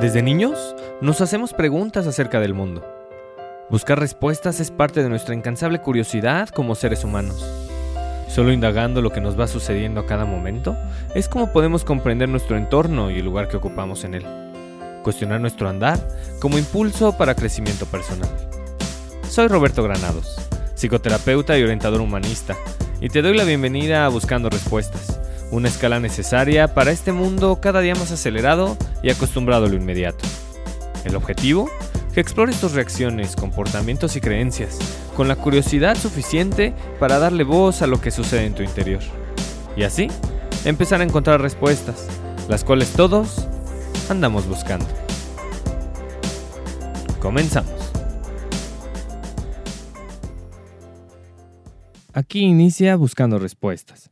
Desde niños nos hacemos preguntas acerca del mundo. Buscar respuestas es parte de nuestra incansable curiosidad como seres humanos. Solo indagando lo que nos va sucediendo a cada momento es como podemos comprender nuestro entorno y el lugar que ocupamos en él. Cuestionar nuestro andar como impulso para crecimiento personal. Soy Roberto Granados, psicoterapeuta y orientador humanista, y te doy la bienvenida a Buscando Respuestas, una escala necesaria para este mundo cada día más acelerado y acostumbrado a lo inmediato. El objetivo, que explores tus reacciones, comportamientos y creencias, con la curiosidad suficiente para darle voz a lo que sucede en tu interior. Y así, empezar a encontrar respuestas, las cuales todos andamos buscando. Comenzamos. Aquí inicia buscando respuestas.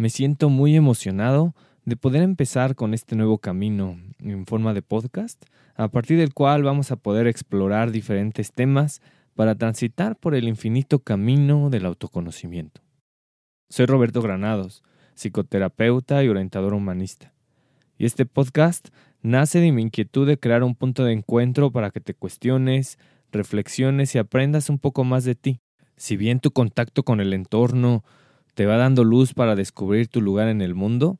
Me siento muy emocionado de poder empezar con este nuevo camino en forma de podcast, a partir del cual vamos a poder explorar diferentes temas para transitar por el infinito camino del autoconocimiento. Soy Roberto Granados, psicoterapeuta y orientador humanista, y este podcast nace de mi inquietud de crear un punto de encuentro para que te cuestiones, reflexiones y aprendas un poco más de ti. Si bien tu contacto con el entorno te va dando luz para descubrir tu lugar en el mundo,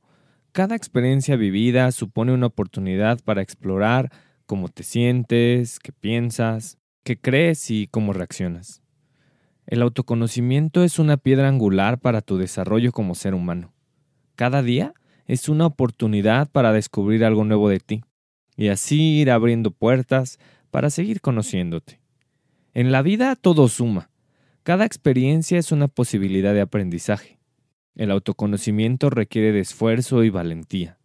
cada experiencia vivida supone una oportunidad para explorar cómo te sientes, qué piensas, qué crees y cómo reaccionas. El autoconocimiento es una piedra angular para tu desarrollo como ser humano. Cada día es una oportunidad para descubrir algo nuevo de ti y así ir abriendo puertas para seguir conociéndote. En la vida todo suma, cada experiencia es una posibilidad de aprendizaje. El autoconocimiento requiere de esfuerzo y valentía.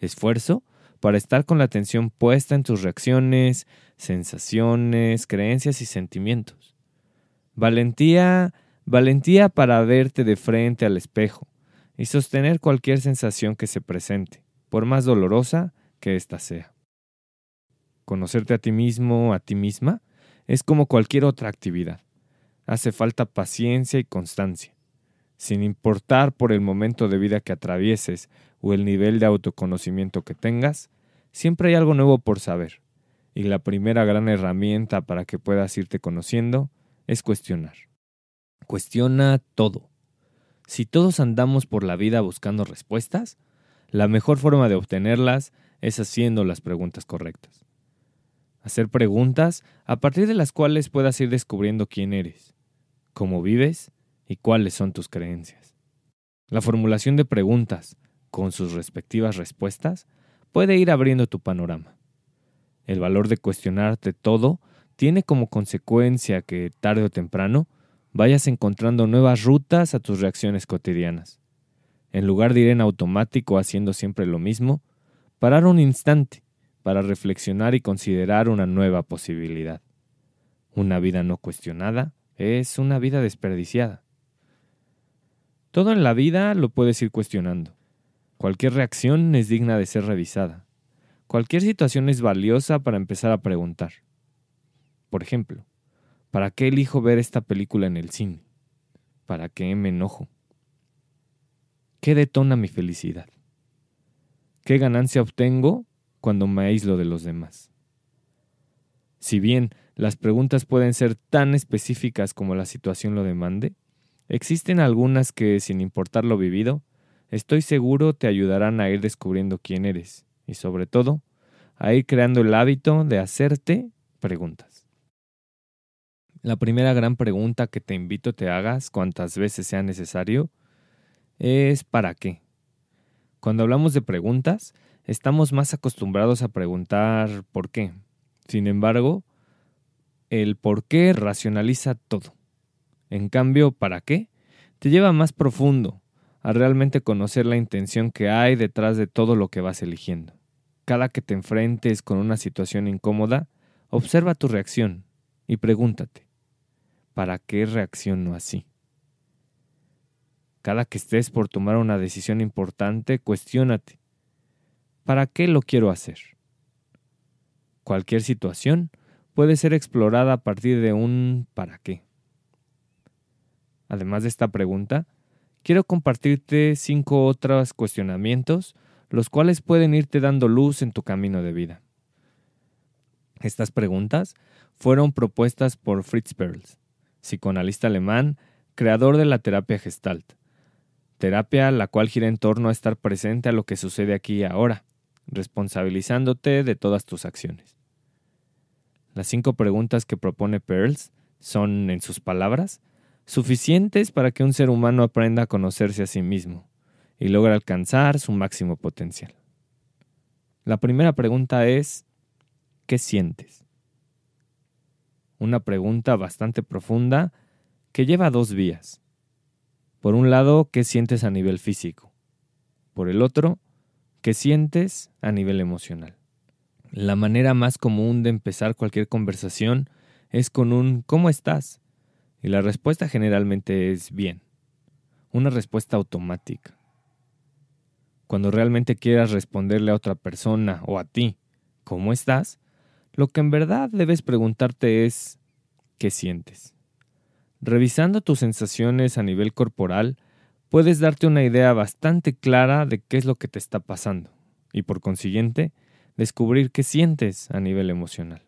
Esfuerzo para estar con la atención puesta en tus reacciones, sensaciones, creencias y sentimientos. Valentía, valentía para verte de frente al espejo y sostener cualquier sensación que se presente, por más dolorosa que ésta sea. Conocerte a ti mismo, a ti misma, es como cualquier otra actividad hace falta paciencia y constancia. Sin importar por el momento de vida que atravieses o el nivel de autoconocimiento que tengas, siempre hay algo nuevo por saber. Y la primera gran herramienta para que puedas irte conociendo es cuestionar. Cuestiona todo. Si todos andamos por la vida buscando respuestas, la mejor forma de obtenerlas es haciendo las preguntas correctas. Hacer preguntas a partir de las cuales puedas ir descubriendo quién eres, cómo vives y cuáles son tus creencias. La formulación de preguntas, con sus respectivas respuestas, puede ir abriendo tu panorama. El valor de cuestionarte todo tiene como consecuencia que, tarde o temprano, vayas encontrando nuevas rutas a tus reacciones cotidianas. En lugar de ir en automático haciendo siempre lo mismo, parar un instante para reflexionar y considerar una nueva posibilidad. Una vida no cuestionada es una vida desperdiciada. Todo en la vida lo puedes ir cuestionando. Cualquier reacción es digna de ser revisada. Cualquier situación es valiosa para empezar a preguntar. Por ejemplo, ¿para qué elijo ver esta película en el cine? ¿Para qué me enojo? ¿Qué detona mi felicidad? ¿Qué ganancia obtengo cuando me aíslo de los demás? Si bien las preguntas pueden ser tan específicas como la situación lo demande, existen algunas que, sin importar lo vivido, estoy seguro te ayudarán a ir descubriendo quién eres y, sobre todo, a ir creando el hábito de hacerte preguntas. La primera gran pregunta que te invito te hagas cuantas veces sea necesario es ¿para qué? Cuando hablamos de preguntas, estamos más acostumbrados a preguntar ¿por qué? Sin embargo, el por qué racionaliza todo. En cambio, ¿para qué? Te lleva más profundo, a realmente conocer la intención que hay detrás de todo lo que vas eligiendo. Cada que te enfrentes con una situación incómoda, observa tu reacción y pregúntate, ¿para qué reacciono así? Cada que estés por tomar una decisión importante, cuestiónate, ¿para qué lo quiero hacer? Cualquier situación puede ser explorada a partir de un ¿para qué? Además de esta pregunta, quiero compartirte cinco otros cuestionamientos, los cuales pueden irte dando luz en tu camino de vida. Estas preguntas fueron propuestas por Fritz Perls, psicoanalista alemán, creador de la terapia Gestalt, terapia la cual gira en torno a estar presente a lo que sucede aquí y ahora, responsabilizándote de todas tus acciones. Las cinco preguntas que propone Pearls son, en sus palabras, suficientes para que un ser humano aprenda a conocerse a sí mismo y logre alcanzar su máximo potencial. La primera pregunta es, ¿qué sientes? Una pregunta bastante profunda que lleva dos vías. Por un lado, ¿qué sientes a nivel físico? Por el otro, ¿qué sientes a nivel emocional? La manera más común de empezar cualquier conversación es con un ¿cómo estás? Y la respuesta generalmente es bien. Una respuesta automática. Cuando realmente quieras responderle a otra persona o a ti ¿cómo estás? Lo que en verdad debes preguntarte es ¿qué sientes? Revisando tus sensaciones a nivel corporal, puedes darte una idea bastante clara de qué es lo que te está pasando y por consiguiente descubrir qué sientes a nivel emocional.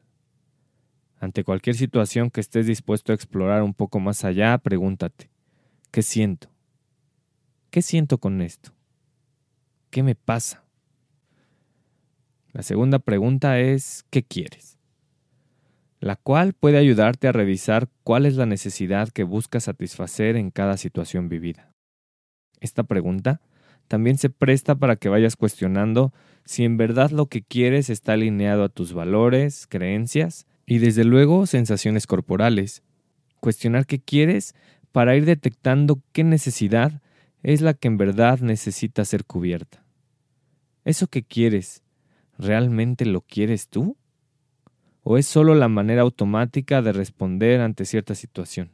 Ante cualquier situación que estés dispuesto a explorar un poco más allá, pregúntate, ¿qué siento? ¿Qué siento con esto? ¿Qué me pasa? La segunda pregunta es, ¿qué quieres? la cual puede ayudarte a revisar cuál es la necesidad que buscas satisfacer en cada situación vivida. Esta pregunta también se presta para que vayas cuestionando si en verdad lo que quieres está alineado a tus valores, creencias y desde luego sensaciones corporales. Cuestionar qué quieres para ir detectando qué necesidad es la que en verdad necesita ser cubierta. ¿Eso que quieres, realmente lo quieres tú? ¿O es solo la manera automática de responder ante cierta situación?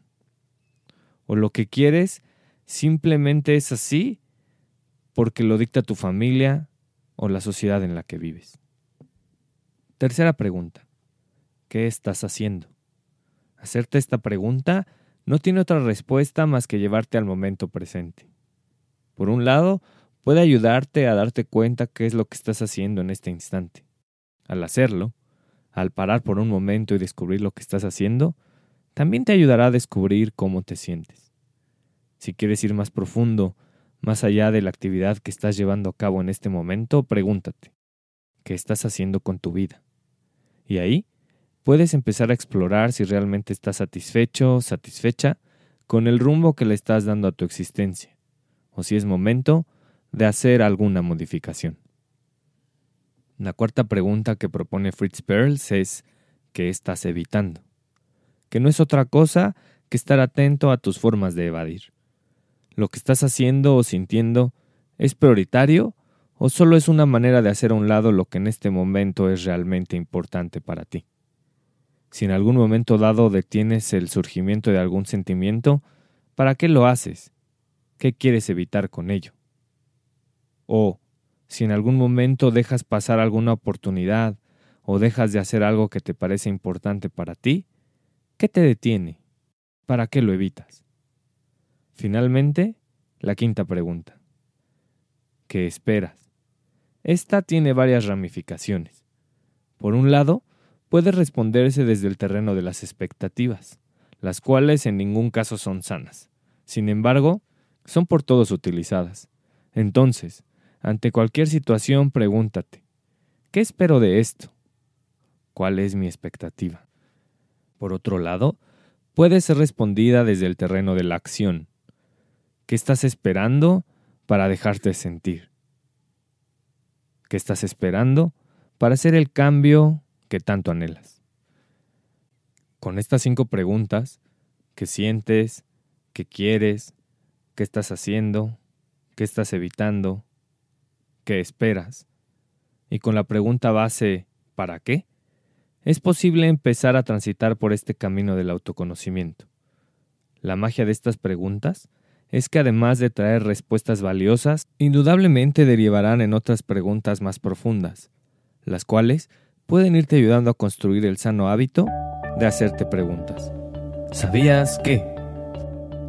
¿O lo que quieres simplemente es así porque lo dicta tu familia o la sociedad en la que vives? Tercera pregunta. ¿Qué estás haciendo? Hacerte esta pregunta no tiene otra respuesta más que llevarte al momento presente. Por un lado, puede ayudarte a darte cuenta qué es lo que estás haciendo en este instante. Al hacerlo, al parar por un momento y descubrir lo que estás haciendo, también te ayudará a descubrir cómo te sientes. Si quieres ir más profundo, más allá de la actividad que estás llevando a cabo en este momento, pregúntate, ¿qué estás haciendo con tu vida? Y ahí puedes empezar a explorar si realmente estás satisfecho, satisfecha con el rumbo que le estás dando a tu existencia, o si es momento de hacer alguna modificación. La cuarta pregunta que propone Fritz Perls es ¿qué estás evitando? Que no es otra cosa que estar atento a tus formas de evadir. ¿Lo que estás haciendo o sintiendo es prioritario o solo es una manera de hacer a un lado lo que en este momento es realmente importante para ti? Si en algún momento dado detienes el surgimiento de algún sentimiento, ¿para qué lo haces? ¿Qué quieres evitar con ello? O, si en algún momento dejas pasar alguna oportunidad o dejas de hacer algo que te parece importante para ti, ¿qué te detiene? ¿Para qué lo evitas? Finalmente, la quinta pregunta. ¿Qué esperas? Esta tiene varias ramificaciones. Por un lado, puede responderse desde el terreno de las expectativas, las cuales en ningún caso son sanas. Sin embargo, son por todos utilizadas. Entonces, ante cualquier situación, pregúntate, ¿qué espero de esto? ¿Cuál es mi expectativa? Por otro lado, puede ser respondida desde el terreno de la acción. ¿Qué estás esperando para dejarte sentir? ¿Qué estás esperando para hacer el cambio que tanto anhelas? Con estas cinco preguntas, ¿qué sientes? ¿Qué quieres? ¿Qué estás haciendo? ¿Qué estás evitando? ¿qué esperas? Y con la pregunta base ¿para qué? Es posible empezar a transitar por este camino del autoconocimiento. La magia de estas preguntas es que además de traer respuestas valiosas, indudablemente derivarán en otras preguntas más profundas, las cuales pueden irte ayudando a construir el sano hábito de hacerte preguntas. ¿Sabías qué?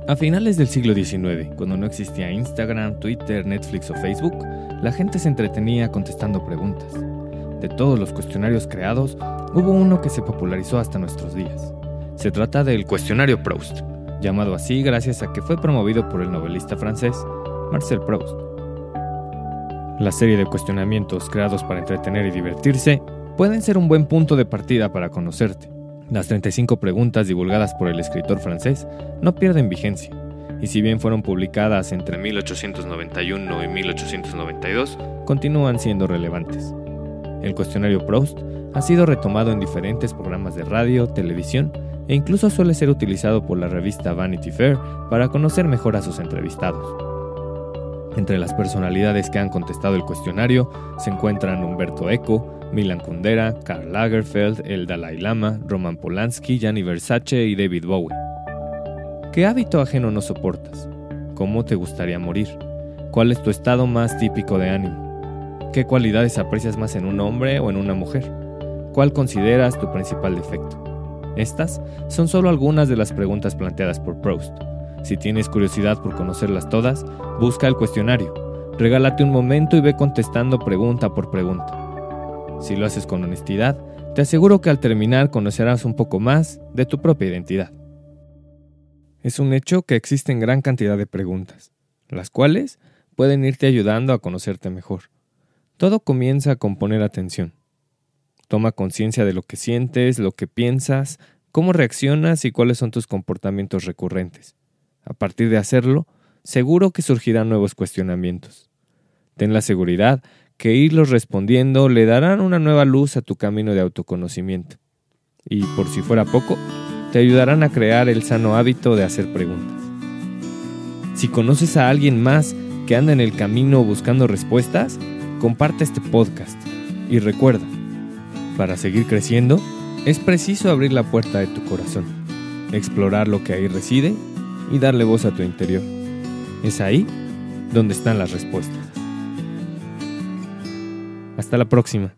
A finales del siglo XIX, cuando no existía Instagram, Twitter, Netflix o Facebook, la gente se entretenía contestando preguntas. De todos los cuestionarios creados, hubo uno que se popularizó hasta nuestros días. Se trata del cuestionario Proust, llamado así gracias a que fue promovido por el novelista francés Marcel Proust. La serie de cuestionamientos creados para entretener y divertirse pueden ser un buen punto de partida para conocerte. Las 35 preguntas divulgadas por el escritor francés no pierden vigencia, y si bien fueron publicadas entre 1891 y 1892, continúan siendo relevantes. El cuestionario Proust ha sido retomado en diferentes programas de radio, televisión e incluso suele ser utilizado por la revista Vanity Fair para conocer mejor a sus entrevistados. Entre las personalidades que han contestado el cuestionario se encuentran Humberto Eco, Milan Kundera, Karl Lagerfeld, el Dalai Lama, Roman Polanski, Gianni Versace y David Bowie. ¿Qué hábito ajeno no soportas? ¿Cómo te gustaría morir? ¿Cuál es tu estado más típico de ánimo? ¿Qué cualidades aprecias más en un hombre o en una mujer? ¿Cuál consideras tu principal defecto? Estas son solo algunas de las preguntas planteadas por Proust. Si tienes curiosidad por conocerlas todas, busca el cuestionario, regálate un momento y ve contestando pregunta por pregunta. Si lo haces con honestidad, te aseguro que al terminar conocerás un poco más de tu propia identidad. Es un hecho que existen gran cantidad de preguntas, las cuales pueden irte ayudando a conocerte mejor. Todo comienza con poner atención. Toma conciencia de lo que sientes, lo que piensas, cómo reaccionas y cuáles son tus comportamientos recurrentes. A partir de hacerlo, seguro que surgirán nuevos cuestionamientos. Ten la seguridad que irlos respondiendo le darán una nueva luz a tu camino de autoconocimiento. Y por si fuera poco, te ayudarán a crear el sano hábito de hacer preguntas. Si conoces a alguien más que anda en el camino buscando respuestas, comparte este podcast. Y recuerda, para seguir creciendo, es preciso abrir la puerta de tu corazón, explorar lo que ahí reside y darle voz a tu interior. Es ahí donde están las respuestas. Hasta la próxima.